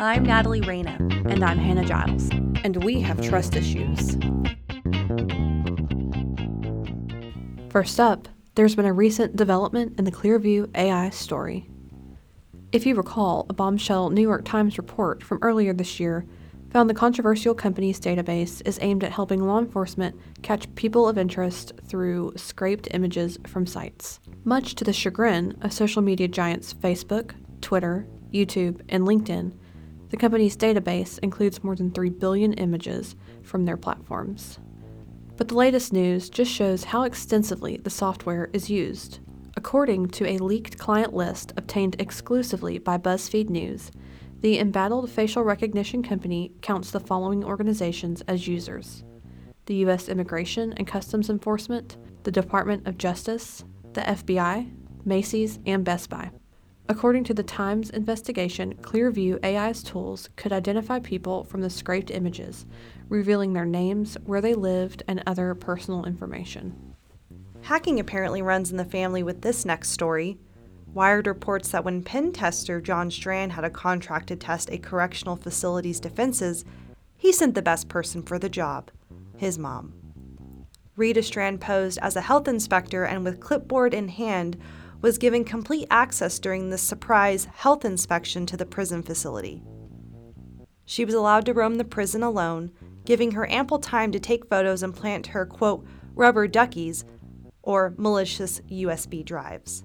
I'm Natalie Reyna. And I'm Hannah Giles. And we have trust issues. First up, there's been a recent development in the Clearview AI story. If you recall, a bombshell New York Times report from earlier this year found the controversial company's database is aimed at helping law enforcement catch people of interest through scraped images from sites. Much to the chagrin of social media giants Facebook, Twitter, YouTube, and LinkedIn, the company's database includes more than 3 billion images from their platforms. But the latest news just shows how extensively the software is used. According to a leaked client list obtained exclusively by BuzzFeed News, the embattled facial recognition company counts the following organizations as users the U.S. Immigration and Customs Enforcement, the Department of Justice, the FBI, Macy's, and Best Buy. According to the Times investigation, Clearview AI's tools could identify people from the scraped images, revealing their names, where they lived, and other personal information. Hacking apparently runs in the family with this next story. Wired reports that when pen tester John Strand had a contract to test a correctional facility's defenses, he sent the best person for the job his mom. Rita Strand posed as a health inspector and, with clipboard in hand, was given complete access during the surprise health inspection to the prison facility. She was allowed to roam the prison alone, giving her ample time to take photos and plant her, quote, rubber duckies, or malicious USB drives.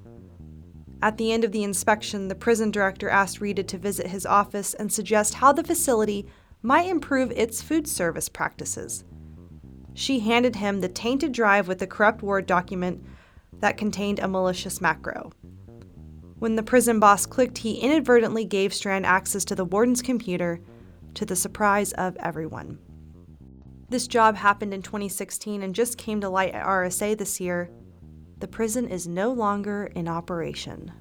At the end of the inspection, the prison director asked Rita to visit his office and suggest how the facility might improve its food service practices. She handed him the tainted drive with the corrupt Word document that contained a malicious macro. When the prison boss clicked, he inadvertently gave Strand access to the warden's computer, to the surprise of everyone. This job happened in 2016 and just came to light at RSA this year. The prison is no longer in operation.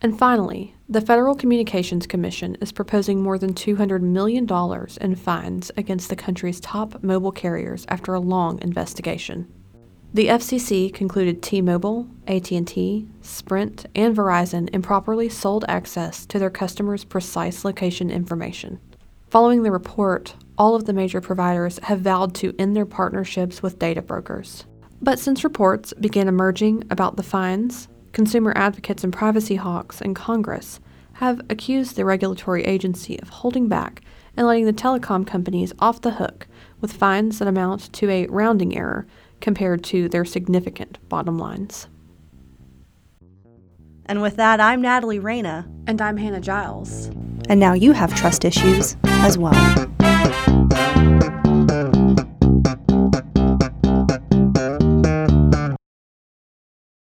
And finally, the Federal Communications Commission is proposing more than $200 million in fines against the country's top mobile carriers after a long investigation. The FCC concluded T-Mobile, AT&T, Sprint, and Verizon improperly sold access to their customers' precise location information. Following the report, all of the major providers have vowed to end their partnerships with data brokers. But since reports began emerging about the fines, consumer advocates and privacy hawks in Congress have accused the regulatory agency of holding back and letting the telecom companies off the hook with fines that amount to a rounding error compared to their significant bottom lines. And with that, I'm Natalie Reyna. And I'm Hannah Giles. And now you have trust issues as well.